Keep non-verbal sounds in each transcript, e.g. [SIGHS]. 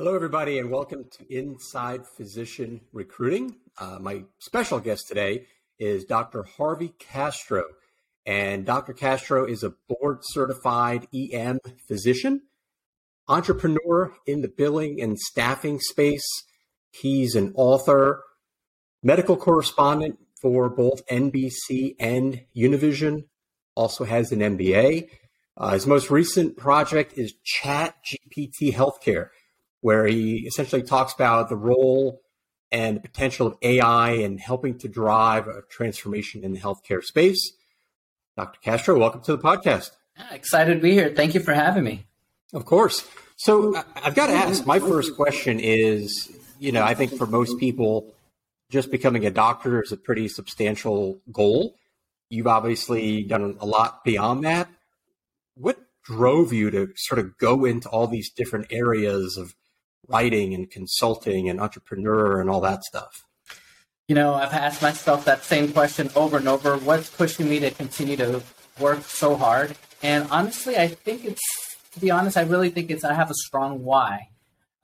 Hello, everybody, and welcome to Inside Physician Recruiting. Uh, my special guest today is Dr. Harvey Castro. And Dr. Castro is a board certified EM physician, entrepreneur in the billing and staffing space. He's an author, medical correspondent for both NBC and Univision, also has an MBA. Uh, his most recent project is Chat GPT Healthcare where he essentially talks about the role and the potential of AI in helping to drive a transformation in the healthcare space. Dr. Castro, welcome to the podcast. Ah, excited to be here. Thank you for having me. Of course. So I've got to ask, my first question is, you know, I think for most people, just becoming a doctor is a pretty substantial goal. You've obviously done a lot beyond that. What drove you to sort of go into all these different areas of writing and consulting and entrepreneur and all that stuff? You know, I've asked myself that same question over and over. What's pushing me to continue to work so hard? And honestly, I think it's, to be honest, I really think it's, I have a strong why.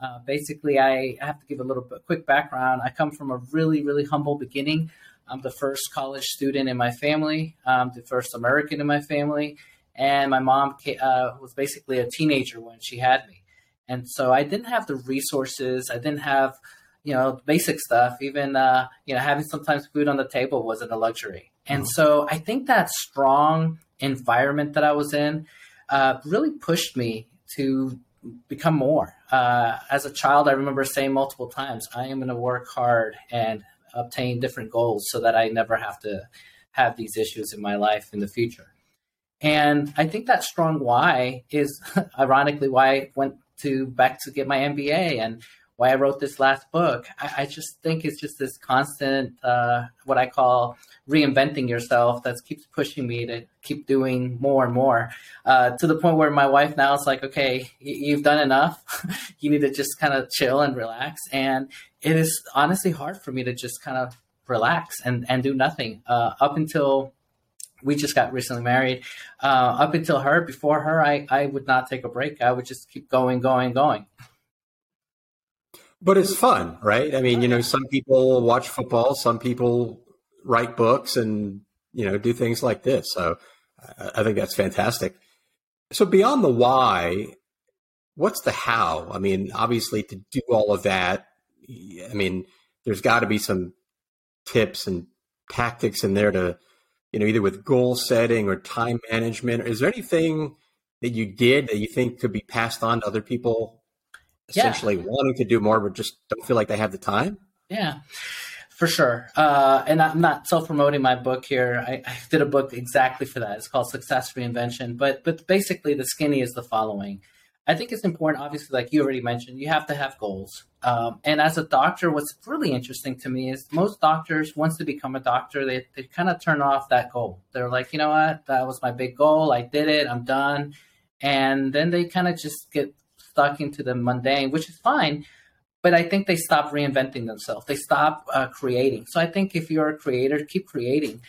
Uh, basically, I have to give a little bit, quick background. I come from a really, really humble beginning. I'm the first college student in my family, I'm the first American in my family, and my mom uh, was basically a teenager when she had me. And so I didn't have the resources. I didn't have, you know, basic stuff. Even, uh, you know, having sometimes food on the table wasn't a luxury. And mm-hmm. so I think that strong environment that I was in uh, really pushed me to become more. Uh, as a child, I remember saying multiple times, I am going to work hard and obtain different goals so that I never have to have these issues in my life in the future. And I think that strong why is [LAUGHS] ironically why I went to back to get my MBA and why I wrote this last book. I, I just think it's just this constant, uh, what I call reinventing yourself that keeps pushing me to keep doing more and more uh, to the point where my wife now is like, okay, you've done enough. [LAUGHS] you need to just kind of chill and relax. And it is honestly hard for me to just kind of relax and, and do nothing uh, up until we just got recently married. Uh, up until her, before her, I, I would not take a break. I would just keep going, going, going. But it's fun, right? I mean, you know, some people watch football, some people write books and, you know, do things like this. So I think that's fantastic. So beyond the why, what's the how? I mean, obviously to do all of that, I mean, there's got to be some tips and tactics in there to you know, either with goal setting or time management? Is there anything that you did that you think could be passed on to other people essentially yeah. wanting to do more but just don't feel like they have the time? Yeah. For sure. Uh, and I'm not self promoting my book here. I, I, did a book exactly for that. It's called Success Reinvention. But but basically the skinny is the following. I think it's important, obviously, like you already mentioned, you have to have goals. Um, and as a doctor, what's really interesting to me is most doctors, once they become a doctor, they, they kind of turn off that goal. They're like, you know what, that was my big goal. I did it. I'm done. And then they kind of just get stuck into the mundane, which is fine. But I think they stop reinventing themselves. They stop uh, creating. So I think if you're a creator, keep creating.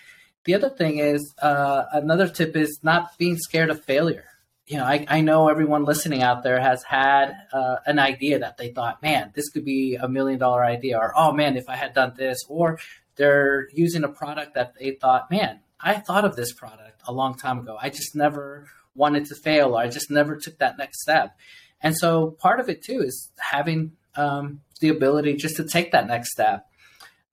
The other thing is, uh, another tip is not being scared of failure you know, I, I know everyone listening out there has had uh, an idea that they thought, man, this could be a million dollar idea, or oh man, if I had done this, or they're using a product that they thought, man, I thought of this product a long time ago. I just never wanted to fail, or I just never took that next step. And so part of it too is having um, the ability just to take that next step.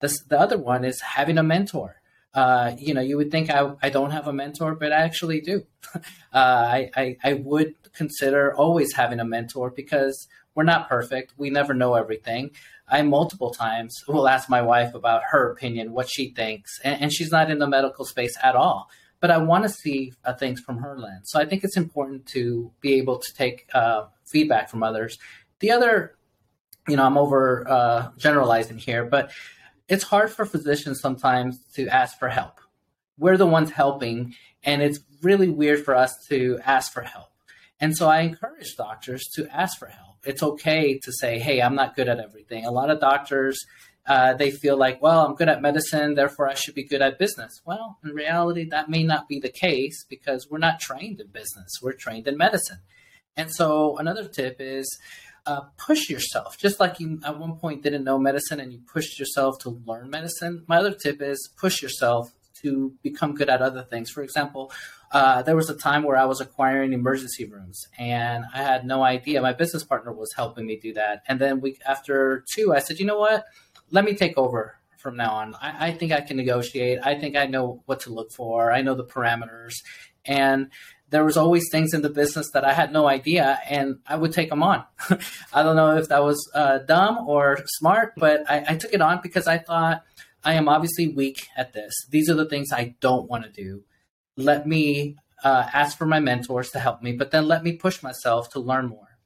This, the other one is having a mentor uh, you know, you would think I, I don't have a mentor, but I actually do. [LAUGHS] uh, I, I, I would consider always having a mentor because we're not perfect. We never know everything. I multiple times will ask my wife about her opinion, what she thinks, and, and she's not in the medical space at all. But I want to see uh, things from her lens. So I think it's important to be able to take uh, feedback from others. The other, you know, I'm over uh, generalizing here, but it's hard for physicians sometimes to ask for help. We're the ones helping, and it's really weird for us to ask for help. And so I encourage doctors to ask for help. It's okay to say, hey, I'm not good at everything. A lot of doctors, uh, they feel like, well, I'm good at medicine, therefore I should be good at business. Well, in reality, that may not be the case because we're not trained in business, we're trained in medicine. And so another tip is uh, push yourself. Just like you at one point didn't know medicine and you pushed yourself to learn medicine. My other tip is push yourself to become good at other things. For example, uh, there was a time where I was acquiring emergency rooms and I had no idea. My business partner was helping me do that. And then we, after two, I said, you know what? Let me take over from now on. I, I think I can negotiate. I think I know what to look for. I know the parameters. And there was always things in the business that I had no idea, and I would take them on. [LAUGHS] I don't know if that was uh, dumb or smart, but I, I, took it on because I thought I am obviously weak at this. These are the things I don't want to do. Let me uh, ask for my mentors to help me, but then let me push myself to learn more.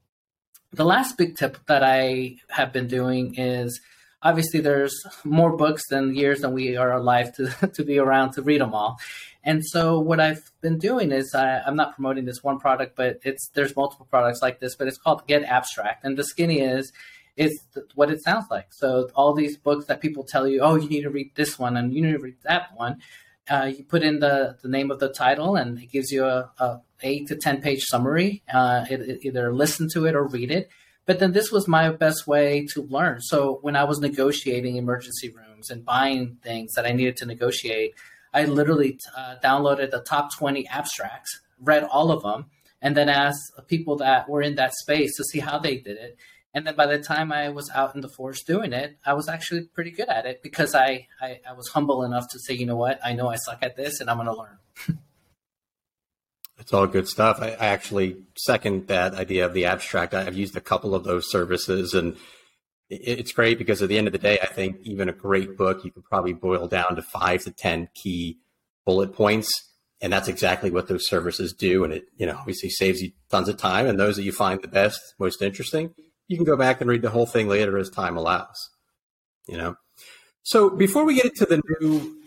The last big tip that I have been doing is obviously there's more books than years than we are alive to, [LAUGHS] to be around to read them all. And so what I've been doing is I, am not promoting this one product, but it's there's multiple products like this, but it's called getAbstract. And the skinny is it's what it sounds like. So all these books that people tell you, oh, you need to read this one and you need to read that one. Uh, you put in the, the name of the title and it gives you a, a eight to 10 page summary. Uh, it, it either listen to it or read it. But then this was my best way to learn. So when I was negotiating emergency rooms and buying things that I needed to negotiate, I literally uh, downloaded the top 20 abstracts, read all of them, and then asked people that were in that space to see how they did it. And then by the time I was out in the forest doing it, I was actually pretty good at it because I, I, I was humble enough to say, you know what, I know I suck at this and I'm going to learn. [LAUGHS] It's all good stuff. I, I, actually second that idea of the abstract. I've used a couple of those services and it's great because at the end of the day, I think even a great book, you can probably boil down to five to 10 key bullet points. And that's exactly what those services do. And it, you know, obviously saves you tons of time. And those that you find the best, most interesting, you can go back and read the whole thing later as time allows, you know? So before we get into the new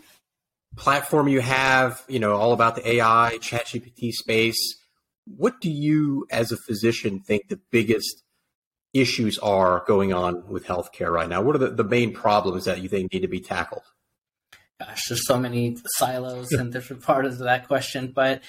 platform you have, you know, all about the AI, ChatGPT space, what do you as a physician think the biggest issues are going on with healthcare right now? What are the, the main problems that you think need to be tackled? Gosh, there's so many silos and different parts of that question, but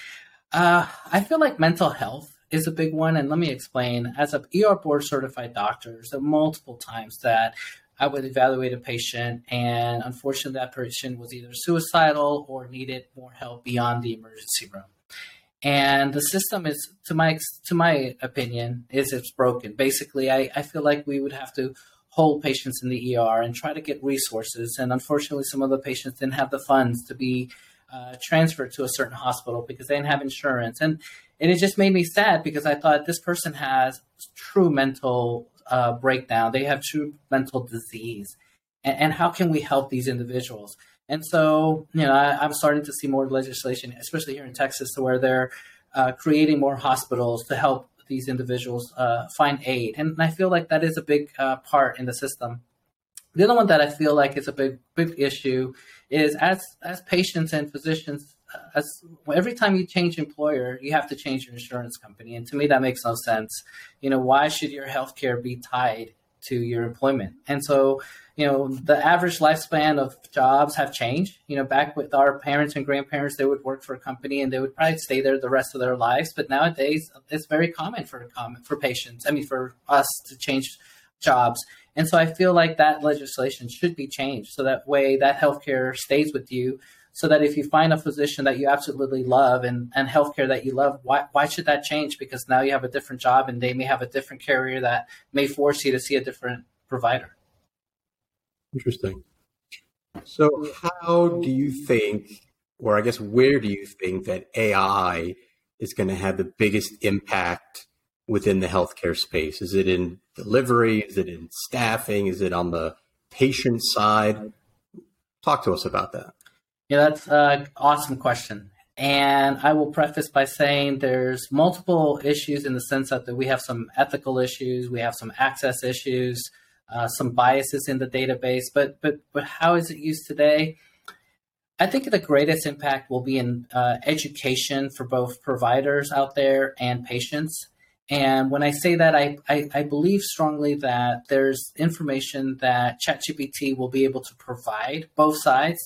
uh, I feel like mental health is a big one. And let me explain. As a ER board certified doctor, there multiple times that I would evaluate a patient, and unfortunately, that person was either suicidal or needed more help beyond the emergency room. And the system is to my to my opinion is it's broken. Basically I, I feel like we would have to hold patients in the er and try to get resources and unfortunately some of the patients didn't have the funds to be uh, transferred to a certain hospital because they didn't have insurance. And, and it just made me sad because i thought this person has true mental uh, breakdown they have true mental disease and, and how can we help these individuals and so, you know, I, am starting to see more legislation, especially here in Texas, to where they're uh, creating more hospitals to help these individuals uh, find aid. And I feel like that is a big uh, part in the system. The other one that I feel like is a big, big issue is as as patients and physicians, as every time you change employer, you have to change your insurance company. And to me, that makes no sense. You know, why should your healthcare be tied to your employment? And so you know the average lifespan of jobs have changed you know back with our parents and grandparents they would work for a company and they would probably stay there the rest of their lives but nowadays it's very common for common for patients i mean for us to change jobs and so i feel like that legislation should be changed so that way that healthcare stays with you so that if you find a physician that you absolutely love and, and healthcare that you love, why, why should that change? Because now you have a different job and they may have a different carrier that may force you to see a different provider. Interesting. So, how do you think, or I guess, where do you think that AI is going to have the biggest impact within the healthcare space? Is it in delivery? Is it in staffing? Is it on the patient side? Talk to us about that. Yeah, that's an awesome question. And I will preface by saying there's multiple issues in the sense that we have some ethical issues, we have some access issues, uh, some biases in the database, but but but how is it used today? I think the greatest impact will be in uh, education for both providers out there and patients. And when I say that, I, I, I believe strongly that there's information that ChatGPT will be able to provide both sides.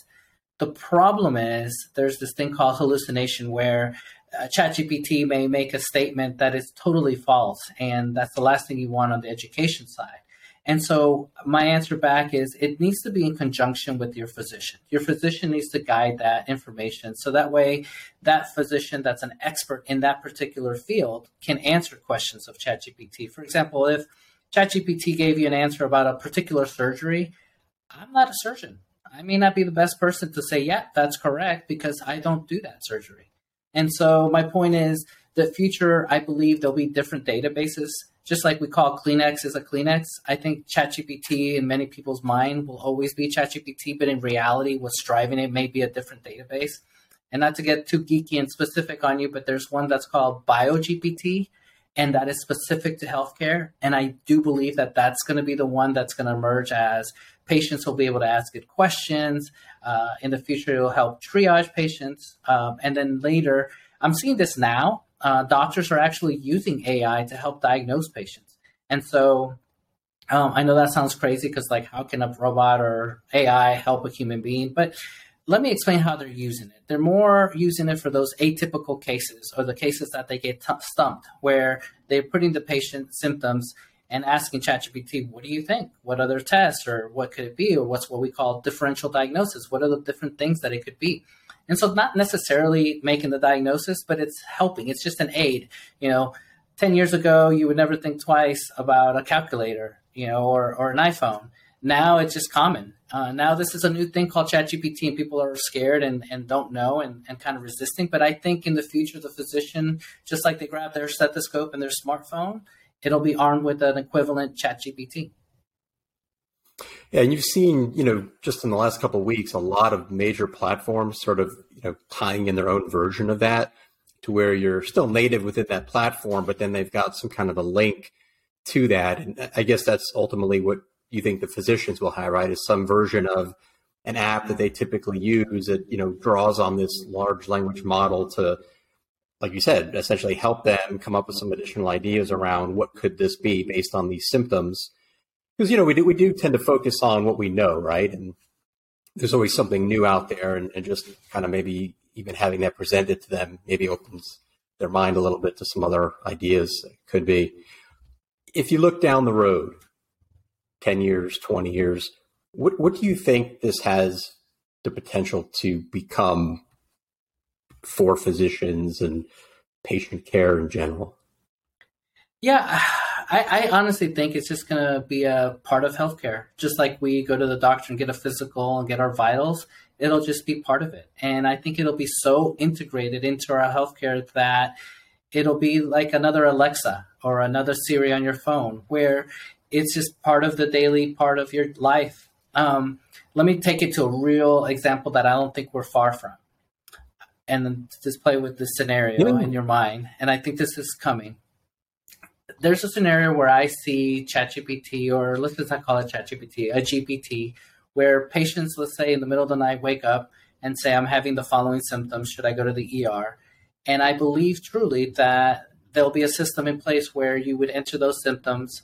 The problem is there's this thing called hallucination where uh, ChatGPT may make a statement that is totally false, and that's the last thing you want on the education side. And so my answer back is it needs to be in conjunction with your physician. Your physician needs to guide that information so that way that physician that's an expert in that particular field can answer questions of ChatGPT. For example, if ChatGPT gave you an answer about a particular surgery, I'm not a surgeon. I may not be the best person to say, yeah, that's correct because I don't do that surgery. And so my point is the future, I believe there'll be different databases just like we call Kleenex is a Kleenex, I think ChatGPT in many people's mind will always be ChatGPT, but in reality, what's driving it may be a different database. And not to get too geeky and specific on you, but there's one that's called BioGPT, and that is specific to healthcare. And I do believe that that's going to be the one that's going to emerge as patients will be able to ask it questions. Uh, in the future, it will help triage patients. Um, and then later, I'm seeing this now uh, doctors are actually using AI to help diagnose patients. And so um, I know that sounds crazy because, like, how can a robot or AI help a human being? But let me explain how they're using it. They're more using it for those atypical cases or the cases that they get t- stumped, where they're putting the patient symptoms and asking ChatGPT, what do you think? What other tests or what could it be? Or what's what we call differential diagnosis? What are the different things that it could be? And so not necessarily making the diagnosis, but it's helping. It's just an aid. You know, 10 years ago, you would never think twice about a calculator, you know, or, or an iPhone. Now it's just common. Uh, now this is a new thing called ChatGPT, and people are scared and, and don't know and, and kind of resisting. But I think in the future, the physician, just like they grab their stethoscope and their smartphone, it'll be armed with an equivalent ChatGPT. Yeah, and you've seen, you know, just in the last couple of weeks, a lot of major platforms sort of, you know, tying in their own version of that to where you're still native within that platform, but then they've got some kind of a link to that. And I guess that's ultimately what you think the physicians will have, right? Is some version of an app that they typically use that, you know, draws on this large language model to, like you said, essentially help them come up with some additional ideas around what could this be based on these symptoms because you know we do we do tend to focus on what we know, right? And there's always something new out there, and, and just kind of maybe even having that presented to them maybe opens their mind a little bit to some other ideas. could be if you look down the road, ten years, twenty years, what what do you think this has the potential to become for physicians and patient care in general? Yeah, [SIGHS] I, I honestly think it's just going to be a part of healthcare. Just like we go to the doctor and get a physical and get our vitals, it'll just be part of it. And I think it'll be so integrated into our healthcare that it'll be like another Alexa or another Siri on your phone, where it's just part of the daily part of your life. Um, let me take it to a real example that I don't think we're far from. And just play with this scenario yeah. in your mind. And I think this is coming there's a scenario where I see ChatGPT, or let's just not call it ChatGPT, a GPT, where patients, let's say in the middle of the night, wake up and say, I'm having the following symptoms. Should I go to the ER? And I believe truly that there'll be a system in place where you would enter those symptoms.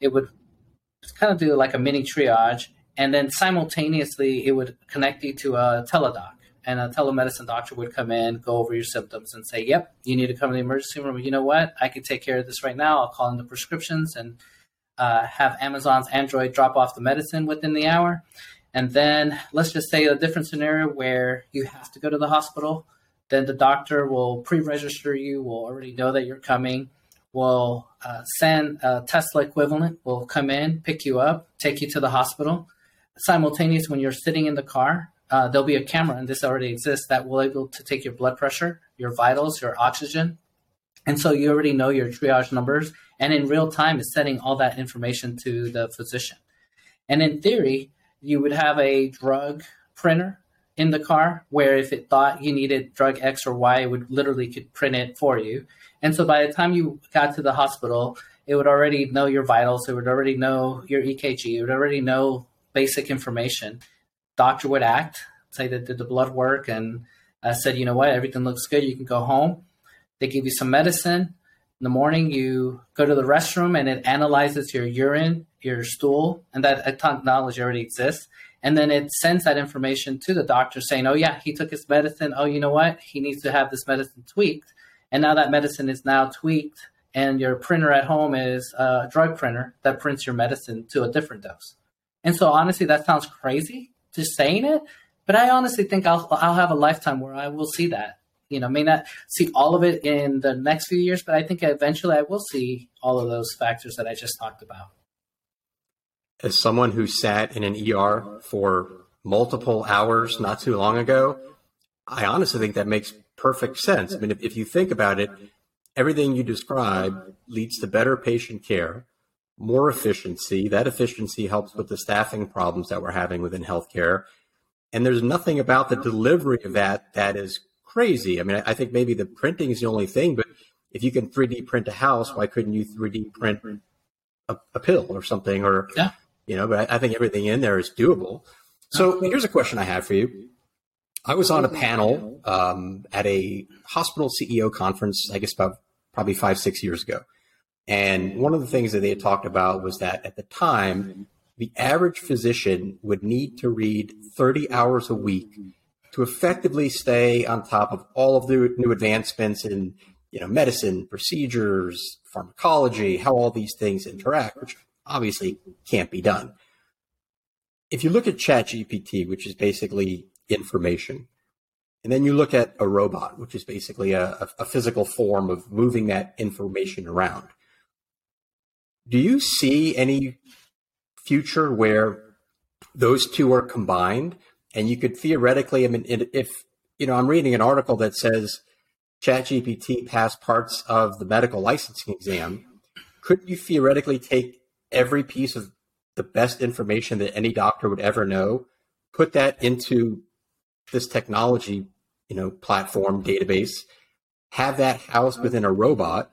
It would kind of do like a mini triage. And then simultaneously, it would connect you to a teledoc and a telemedicine doctor would come in, go over your symptoms, and say, "Yep, you need to come to the emergency room." You know what? I can take care of this right now. I'll call in the prescriptions and uh, have Amazon's Android drop off the medicine within the hour. And then let's just say a different scenario where you have to go to the hospital. Then the doctor will pre-register you. Will already know that you're coming. Will uh, send a Tesla equivalent. Will come in, pick you up, take you to the hospital. Simultaneous, when you're sitting in the car, uh, there'll be a camera, and this already exists, that will be able to take your blood pressure, your vitals, your oxygen. And so you already know your triage numbers, and in real time is sending all that information to the physician. And in theory, you would have a drug printer in the car where if it thought you needed drug X or Y, it would literally could print it for you. And so by the time you got to the hospital, it would already know your vitals, it would already know your EKG, it would already know basic information doctor would act, say that did the blood work and uh, said, you know what, everything looks good, you can go home. They give you some medicine. In the morning, you go to the restroom and it analyzes your urine, your stool, and that technology already exists. and then it sends that information to the doctor saying, "Oh yeah, he took his medicine. Oh, you know what? He needs to have this medicine tweaked." And now that medicine is now tweaked, and your printer at home is a drug printer that prints your medicine to a different dose. And so, honestly, that sounds crazy just saying it, but I honestly think I'll I'll have a lifetime where I will see that. You know, may not see all of it in the next few years, but I think eventually I will see all of those factors that I just talked about as someone who sat in an ER for multiple hours not too long ago, I honestly think that makes perfect sense. I mean, if, if you think about it, everything you describe leads to better patient care, more efficiency. That efficiency helps with the staffing problems that we're having within healthcare. And there's nothing about the delivery of that that is crazy. I mean, I think maybe the printing is the only thing, but if you can 3D print a house, why couldn't you 3D print a, a pill or something? Or yeah you know, but I, I think everything in there is doable. So here's a question I have for you. I was on a panel um, at a hospital CEO conference, I guess about probably five, six years ago. And one of the things that they had talked about was that at the time, the average physician would need to read 30 hours a week to effectively stay on top of all of the new advancements in you know medicine, procedures, pharmacology, how all these things interact, which obviously can't be done. If you look at ChatGPT, which is basically information, and then you look at a robot, which is basically a, a physical form of moving that information around, do you see any future where those two are combined? And you could theoretically, I mean, if, you know, I'm reading an article that says ChatGPT passed parts of the medical licensing exam, couldn't you theoretically take every piece of the best information that any doctor would ever know, put that into this technology, you know, platform database, have that housed within a robot,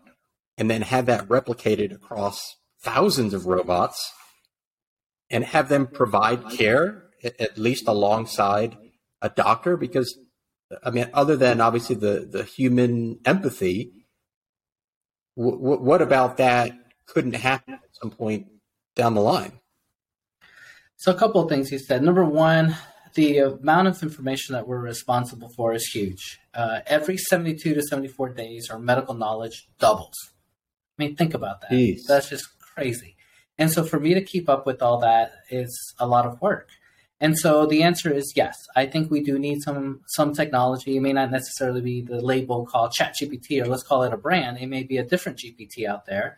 and then have that replicated across thousands of robots and have them provide care at least alongside a doctor because I mean, other than obviously the, the human empathy, w- what about that couldn't happen at some point down the line? So, a couple of things you said. Number one, the amount of information that we're responsible for is huge. Uh, every 72 to 74 days, our medical knowledge doubles. I mean, think about that. Jeez. That's just crazy. And so, for me to keep up with all that is a lot of work. And so the answer is yes. I think we do need some some technology. It may not necessarily be the label called ChatGPT or let's call it a brand. It may be a different GPT out there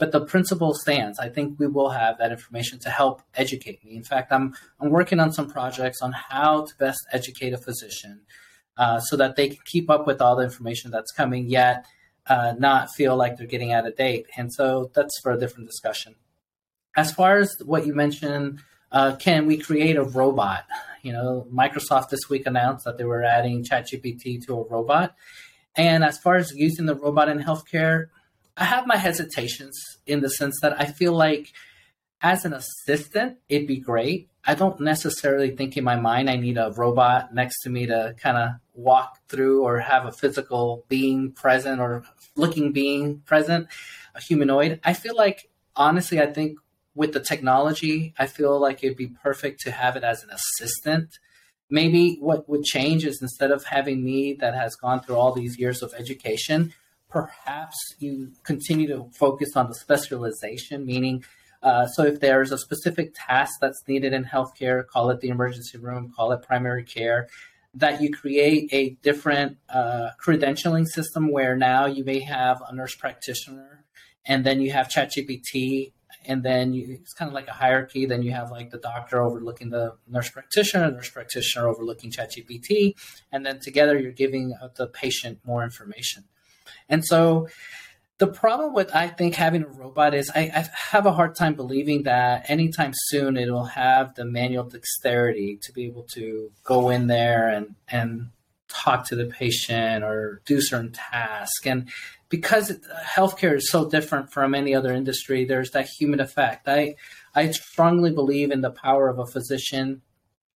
but the principle stands. I think we will have that information to help educate me. In fact, I'm I'm working on some projects on how to best educate a physician uh, so that they can keep up with all the information that's coming, yet uh, not feel like they're getting out of date. And so that's for a different discussion. As far as what you mentioned, uh, can we create a robot? You know, Microsoft this week announced that they were adding ChatGPT to a robot. And as far as using the robot in healthcare, I have my hesitations in the sense that I feel like as an assistant, it'd be great. I don't necessarily think in my mind I need a robot next to me to kind of walk through or have a physical being present or looking being present, a humanoid. I feel like, honestly, I think with the technology, I feel like it'd be perfect to have it as an assistant. Maybe what would change is instead of having me that has gone through all these years of education, perhaps you continue to focus on the specialization, meaning, uh, so if there's a specific task that's needed in healthcare, call it the emergency room, call it primary care, that you create a different uh, credentialing system where now you may have a nurse practitioner and then you have ChatGPT and then you, it's kind of like a hierarchy. Then you have like the doctor overlooking the nurse practitioner, nurse practitioner overlooking ChatGPT, and then together you're giving the patient more information. And so the problem with I think having a robot is I, I, have a hard time believing that anytime soon it will have the manual dexterity to be able to go in there and and talk to the patient or do certain tasks. And because healthcare is so different from any other industry, there's that human effect. I I strongly believe in the power of a physician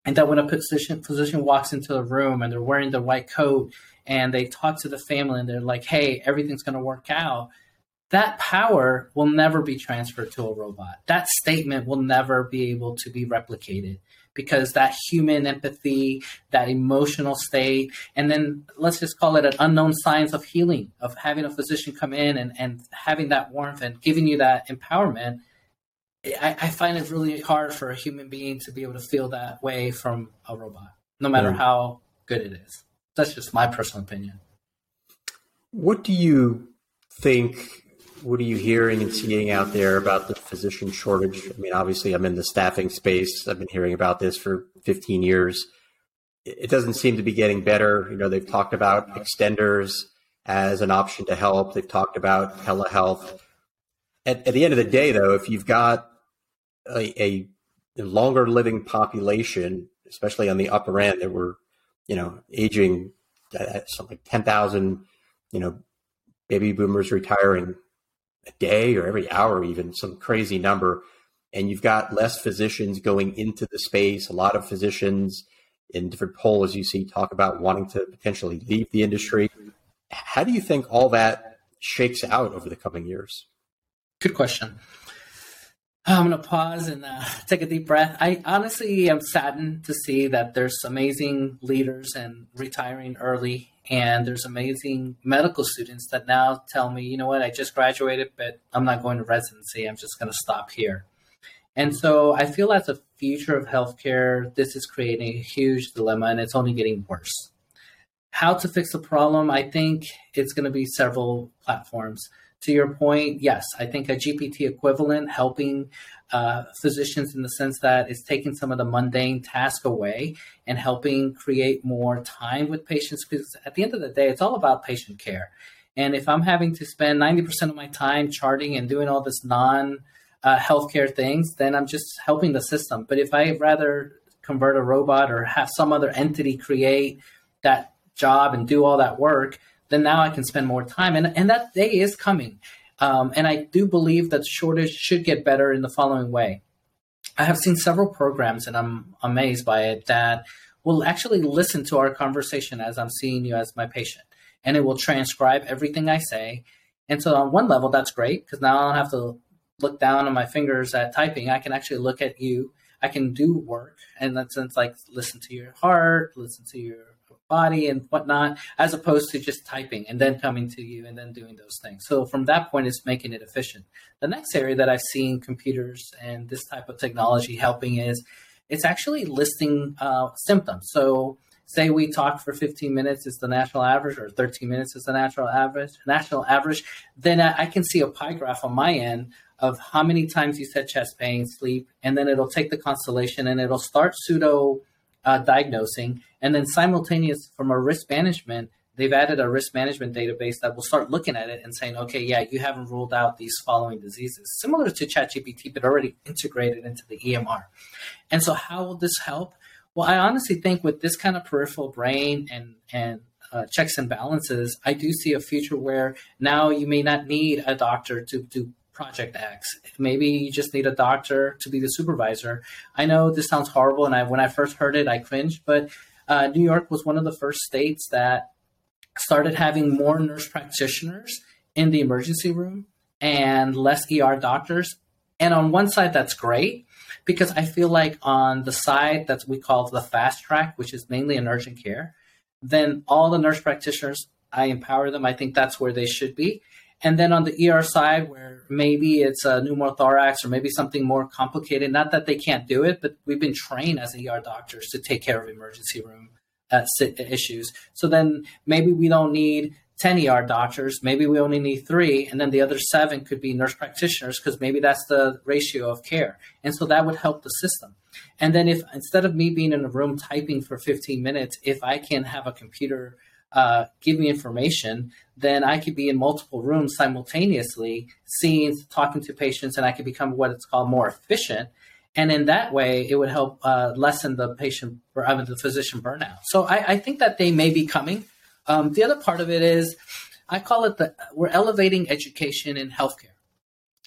and that when a physician physician walks into a room and they're wearing the white coat and they talk to the family and they're like, hey, everything's going to work out, that power will never be transferred to a robot. That statement will never be able to be replicated because that human empathy, that emotional state, and then let's just call it an unknown science of healing, of having a physician come in and, and having that warmth and giving you that empowerment. I, I find it really hard for a human being to be able to feel that way from a robot, no matter yeah. how good it is. That's just my personal opinion. What do you think what are you hearing and seeing out there about the physician shortage? I mean, obviously, I'm in the staffing space. I've been hearing about this for 15 years. It doesn't seem to be getting better. You know, they've talked about extenders as an option to help. They've talked about telehealth. At, at the end of the day, though, if you've got a, a longer living population, especially on the upper end, that we're, you know, aging at something like 10,000, you know, baby boomers retiring a day or every hour, even some crazy number. And you've got less physicians going into the space. A lot of physicians in different polls you see talk about wanting to potentially leave the industry. How do you think all that shakes out over the coming years? Good question. I'm to pause and uh, [LAUGHS] take a deep breath. I honestly am saddened to see that there's amazing leaders and retiring early and there's amazing medical students that now tell me, you know what, I just graduated, but I'm not going to residency. I'm just to stop here. And so I feel as a future of healthcare, this is creating a huge dilemma and it's only getting worse. How to fix the problem? I think it's to be several platforms to your point, yes, I think a GPT equivalent helping uh, physicians in the sense that it's taking some of the mundane task away and helping create more time with patients. Because at the end of the day, it's all about patient care. And if I'm having to spend 90% of my time charting and doing all this non uh, healthcare things, then I'm just helping the system. But if I rather convert a robot or have some other entity create that job and do all that work, then now I can spend more time. And, and that day is coming. Um, and I do believe that shortage should get better in the following way. I have seen several programs, and I'm amazed by it, that will actually listen to our conversation as I'm seeing you as my patient. And it will transcribe everything I say. And so, on one level, that's great because now I don't have to look down on my fingers at typing. I can actually look at you. I can do work. And that sense, like listen to your heart, listen to your body and whatnot, as opposed to just typing and then coming to you and then doing those things. So from that point, it's making it efficient. The next area that I've seen computers and this type of technology helping is it's actually listing uh, symptoms. So say we talk for 15 minutes is the national average or 13 minutes is the national average national average then i can see a pie graph on my end of how many times you said chest pain sleep and then it'll take the constellation and it'll start pseudo uh, diagnosing. And then simultaneous from a risk management, they've added a risk management database that will start looking at it and saying, okay, yeah, you haven't ruled out these following diseases, similar to ChatGPT, but already integrated into the EMR. And so, how will this help? Well, I honestly think with this kind of peripheral brain and and uh, checks and balances, I do see a future where now you may not need a doctor to do Project X. Maybe you just need a doctor to be the supervisor. I know this sounds horrible, and I when I first heard it, I cringed. But uh, New York was one of the first states that started having more nurse practitioners in the emergency room and less ER doctors. And on one side, that's great because I feel like on the side that we call the fast track, which is mainly in urgent care, then all the nurse practitioners, I empower them. I think that's where they should be. And then on the ER side, where maybe it's a pneumothorax or maybe something more complicated, not that they can't do it, but we've been trained as ER doctors to take care of emergency room uh, issues. So then maybe we don't need 10 ER doctors, maybe we only need three, and then the other seven could be nurse practitioners because maybe that's the ratio of care. And so that would help the system. And then if instead of me being in a room typing for 15 minutes, if I can have a computer uh, give me information, then I could be in multiple rooms simultaneously, seeing, talking to patients, and I could become what it's called more efficient. And in that way, it would help uh, lessen the patient, or I mean, the physician burnout. So I, I think that they may be coming. Um, the other part of it is, I call it the we're elevating education in healthcare.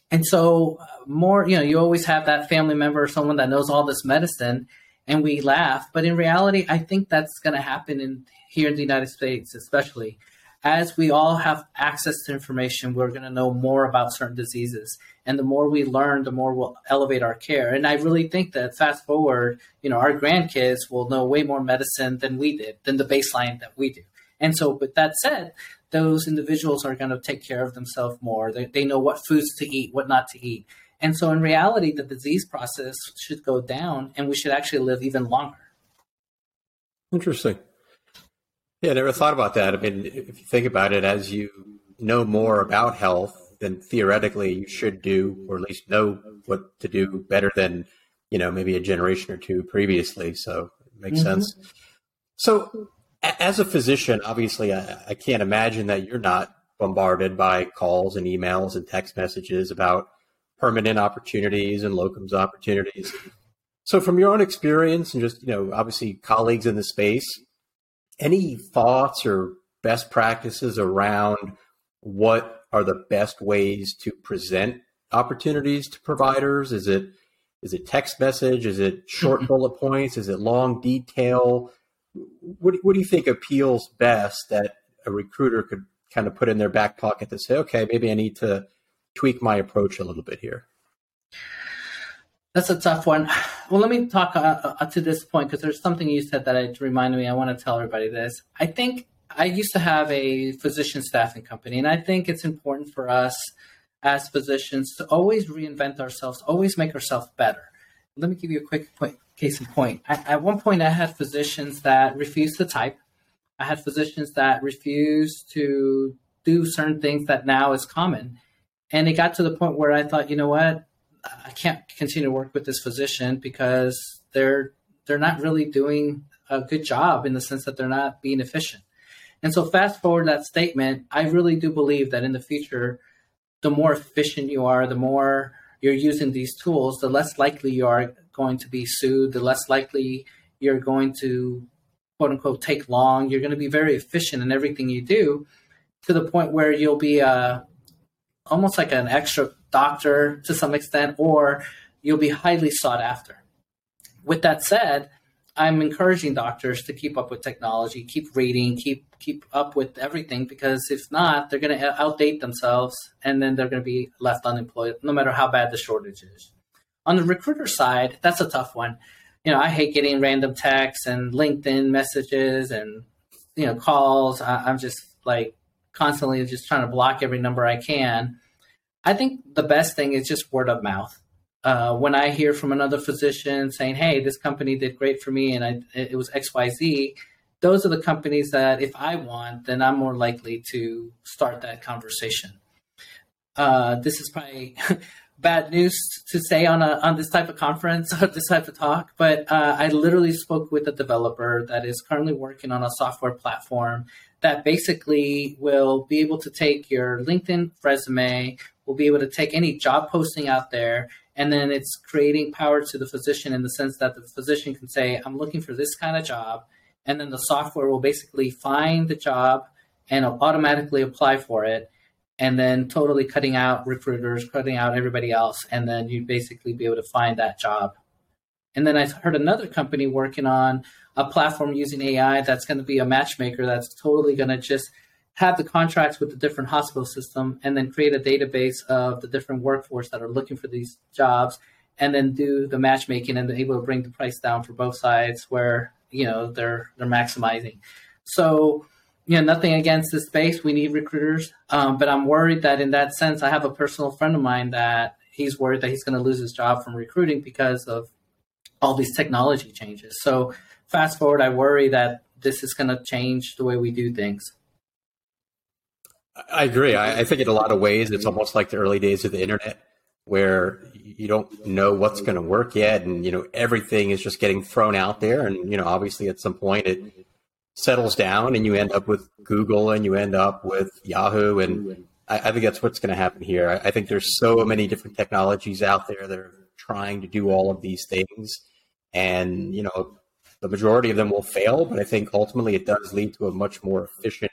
And so, uh, more, you know, you always have that family member or someone that knows all this medicine, and we laugh. But in reality, I think that's going to happen in here in the United States, especially as we all have access to information, we're going to know more about certain diseases. And the more we learn, the more we'll elevate our care. And I really think that fast forward, you know, our grandkids will know way more medicine than we did, than the baseline that we do. And so, with that said, those individuals are going to take care of themselves more. They, they know what foods to eat, what not to eat. And so, in reality, the disease process should go down and we should actually live even longer. Interesting. Yeah, I never thought about that. I mean, if you think about it, as you know more about health, then theoretically you should do, or at least know what to do better than, you know, maybe a generation or two previously. So it makes mm-hmm. sense. So, as a physician, obviously, I, I can't imagine that you're not bombarded by calls and emails and text messages about permanent opportunities and locums opportunities. So, from your own experience and just, you know, obviously colleagues in the space, any thoughts or best practices around what are the best ways to present opportunities to providers? Is it is it text message? Is it short mm-hmm. bullet points? Is it long detail? What, what do you think appeals best that a recruiter could kind of put in their back pocket to say, okay, maybe I need to tweak my approach a little bit here? That's a tough one. Well, let me talk uh, uh, to this point because there's something you said that it reminded me. I want to tell everybody this. I think I used to have a physician staffing company, and I think it's important for us as physicians to always reinvent ourselves, always make ourselves better. Let me give you a quick point, case in point. I, at one point, I had physicians that refused to type. I had physicians that refused to do certain things that now is common. And it got to the point where I thought, you know what? I can't continue to work with this physician because they're they're not really doing a good job in the sense that they're not being efficient. And so fast forward that statement, I really do believe that in the future, the more efficient you are, the more you're using these tools, the less likely you are going to be sued, the less likely you're going to quote unquote take long. You're going to be very efficient in everything you do to the point where you'll be uh, almost like an extra doctor to some extent, or you'll be highly sought after. With that said, I'm encouraging doctors to keep up with technology, keep reading, keep keep up with everything because if not, they're going to outdate themselves and then they're going to be left unemployed no matter how bad the shortage is. On the recruiter side, that's a tough one. You know, I hate getting random texts and LinkedIn messages and you know calls. I, I'm just like constantly just trying to block every number I can. I think the best thing is just word of mouth. Uh, when I hear from another physician saying, "Hey, this company did great for me, and I, it was X, Y, Z," those are the companies that if I want, then I'm more likely to start that conversation. Uh, this is probably [LAUGHS] bad news to say on a on this type of conference [LAUGHS] or this type of talk, but uh, I literally spoke with a developer that is currently working on a software platform that basically will be able to take your LinkedIn resume, will be able to take any job posting out there and then it's creating power to the physician in the sense that the physician can say i'm looking for this kind of job and then the software will basically find the job and automatically apply for it and then totally cutting out recruiters cutting out everybody else and then you'd basically be able to find that job. And then i heard another company working on a platform using ai that's going to be a matchmaker that's totally going to just have the contracts with the different hospital system and then create a database of the different workforce that are looking for these jobs and then do the matchmaking and able to bring the price down for both sides where you know they're they're maximizing. So you know nothing against this space. We need recruiters. Um, but i'm worried that in that sense i have a personal friend of mine that he's worried that he's going to lose his job from recruiting because of all these technology changes. So fast forward i worry that this is going to change the way we do things I agree. I, I, think in a lot of ways, it's mm-hmm. almost like the early days of the internet where you don't know what's going to work yet. And, you know, everything is just getting thrown out there. And, you know, obviously at some point it settles down and you end up with Google and you end up with Yahoo. And I, I think that's what's going to happen here. I, I think there's so many different technologies out there that are trying to do all of these things. And, you know, the majority of them will fail, but I think ultimately it does lead to a much more efficient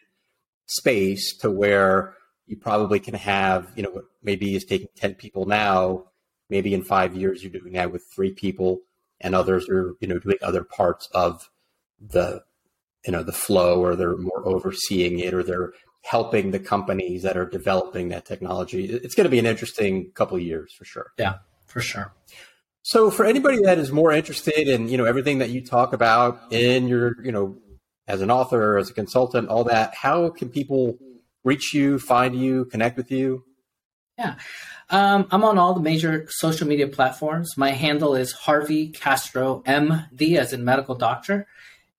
space to where you probably can have, you know, what maybe is taking 10 people now, maybe in five years you're doing that with three people and others are, you know, doing other parts of the, you know, the flow or they're more overseeing it or they're helping the companies that are developing that technology. It's going to be an interesting couple of years for sure. Yeah, for sure. So for anybody that is more interested in, you know, everything that you talk about in your, you know, as an author, as a consultant, all that, how can people reach you, find you, connect with you? Yeah. Um, I'm on all the major social media platforms. My handle is Harvey Castro, MD, as in medical doctor.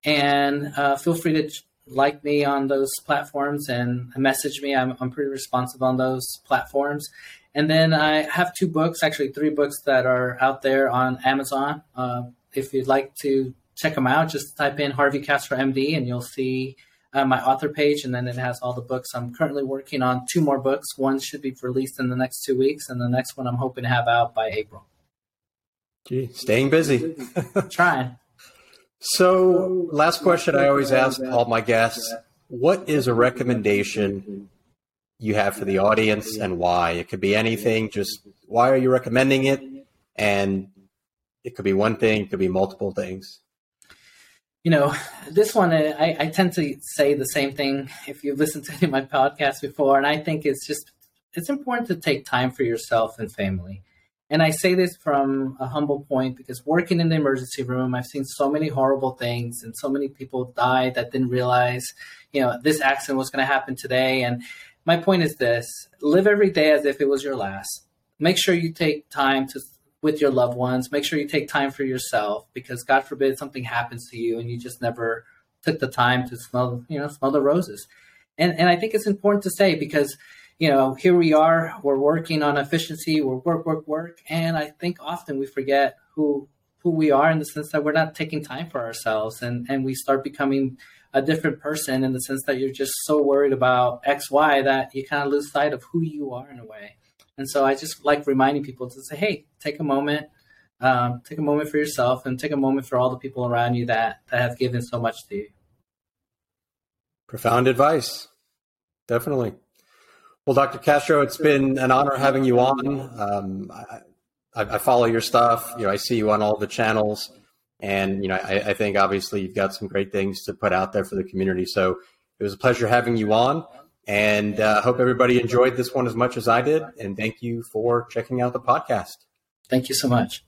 And uh, feel free to like me on those platforms and message me. I'm, I'm pretty responsive on those platforms. And then I have two books, actually three books that are out there on Amazon. Uh, if you'd like to check them out, just type in Harvey Castro MD and you'll see uh, my author page. And then it has all the books. I'm currently working on two more books. One should be released in the next two weeks, and the next one I'm hoping to have out by April. Gee, staying busy. [LAUGHS] Trying. So, last question I always ask all my guests What is a recommendation you have for the audience and why? It could be anything, just why are you recommending it? And it could be one thing, it could be multiple things. You know, this one, uh, I, I tend to say the same thing if you've listened to [LAUGHS] any of my podcasts before. And I think it's just, it's important to take time for yourself and family. And I say this from a humble point because working in the emergency room, I've seen so many horrible things and so many people die that didn't realize, you know, this accident was going to happen today. And my point is this live every day as if it was your last. Make sure you take time to with your loved ones. Make sure you take time for yourself because God forbid something happens to you and you just never took the time to smell, you know, smell the roses. And and I think it's important to say because you know, here we are, we're working on efficiency, we're work, work, work. And I think often we forget who who we are in the sense that we're not taking time for ourselves and, and we start becoming a different person in the sense that you're just so worried about X, Y that you kind of lose sight of who you are in a way. And so I just like reminding people to say, hey, take a moment, um, take a moment for yourself and take a moment for all the people around you that, that have given so much to you. Profound advice. Definitely. Well, Dr. Castro, it's been an honor having you on. Um, I, I, follow your stuff. You know, I see you on all the channels, and you know, I, I, think obviously you've got some great things to put out there for the community. So it was a pleasure having you on, and uh, hope everybody enjoyed this one as much as I did. And thank you for checking out the podcast. Thank you so much.